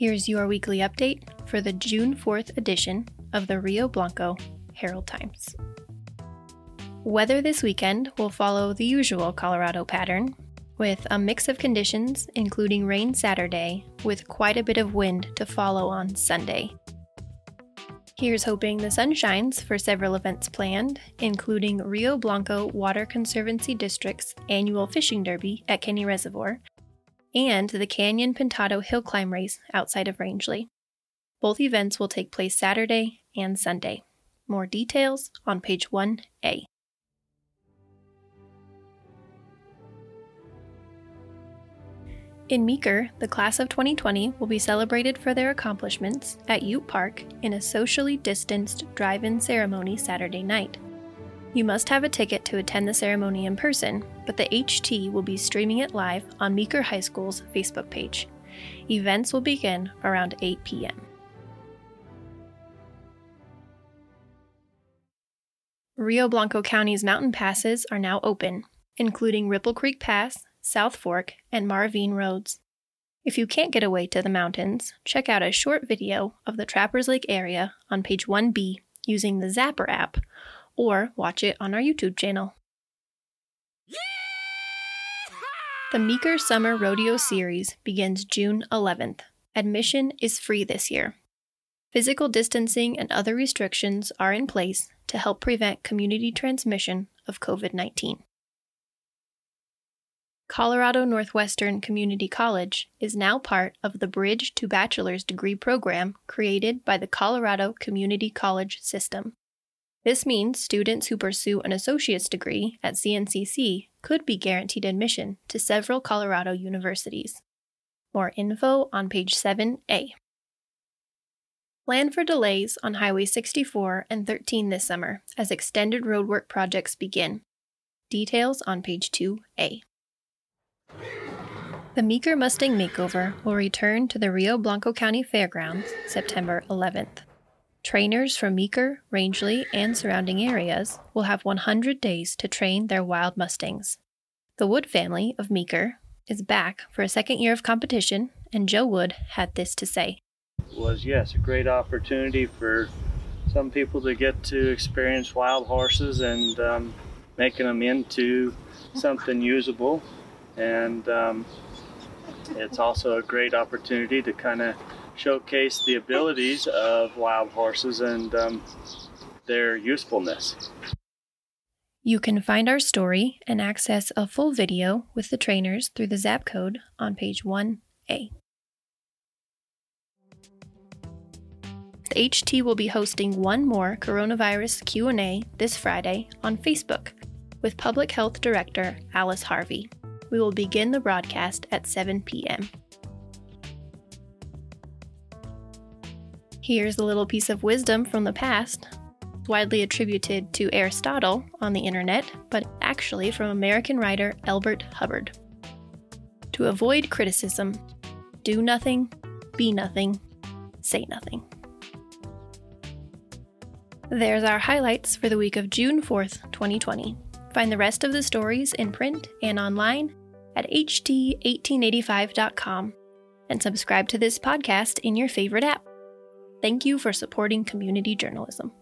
Here's your weekly update for the June 4th edition of the Rio Blanco Herald Times. Weather this weekend will follow the usual Colorado pattern, with a mix of conditions, including rain Saturday, with quite a bit of wind to follow on Sunday. Here's hoping the sun shines for several events planned, including Rio Blanco Water Conservancy District's annual fishing derby at Kenney Reservoir and the Canyon Pintado Hill Climb Race outside of Rangely. Both events will take place Saturday and Sunday. More details on page 1A. In Meeker, the class of 2020 will be celebrated for their accomplishments at Ute Park in a socially distanced drive in ceremony Saturday night. You must have a ticket to attend the ceremony in person, but the HT will be streaming it live on Meeker High School's Facebook page. Events will begin around 8 p.m. Rio Blanco County's mountain passes are now open, including Ripple Creek Pass, South Fork, and Marvine roads. If you can't get away to the mountains, check out a short video of the Trappers Lake area on page 1B using the Zappar app, or watch it on our YouTube channel. The Meeker Summer Rodeo Series begins June 11th. Admission is free this year. Physical distancing and other restrictions are in place to help prevent community transmission of COVID 19. Colorado Northwestern Community College is now part of the Bridge to Bachelor's Degree program created by the Colorado Community College System. This means students who pursue an associate's degree at CNCC could be guaranteed admission to several Colorado universities. More info on page 7A. Plan for delays on Highway 64 and 13 this summer as extended roadwork projects begin. Details on page 2A. The Meeker Mustang Makeover will return to the Rio Blanco County Fairgrounds September 11th. Trainers from Meeker, Rangely, and surrounding areas will have 100 days to train their wild Mustangs. The Wood family of Meeker is back for a second year of competition, and Joe Wood had this to say. Was, yes, a great opportunity for some people to get to experience wild horses and um, making them into something usable and um, it's also a great opportunity to kind of showcase the abilities of wild horses and um, their usefulness. You can find our story and access a full video with the trainers through the Zap code on page 1A. The HT will be hosting one more coronavirus Q&A this Friday on Facebook with Public Health Director Alice Harvey we will begin the broadcast at 7 p.m. Here's a little piece of wisdom from the past, widely attributed to Aristotle on the internet, but actually from American writer Elbert Hubbard. To avoid criticism, do nothing, be nothing, say nothing. There's our highlights for the week of June 4th, 2020. Find the rest of the stories in print and online at ht1885.com and subscribe to this podcast in your favorite app. Thank you for supporting community journalism.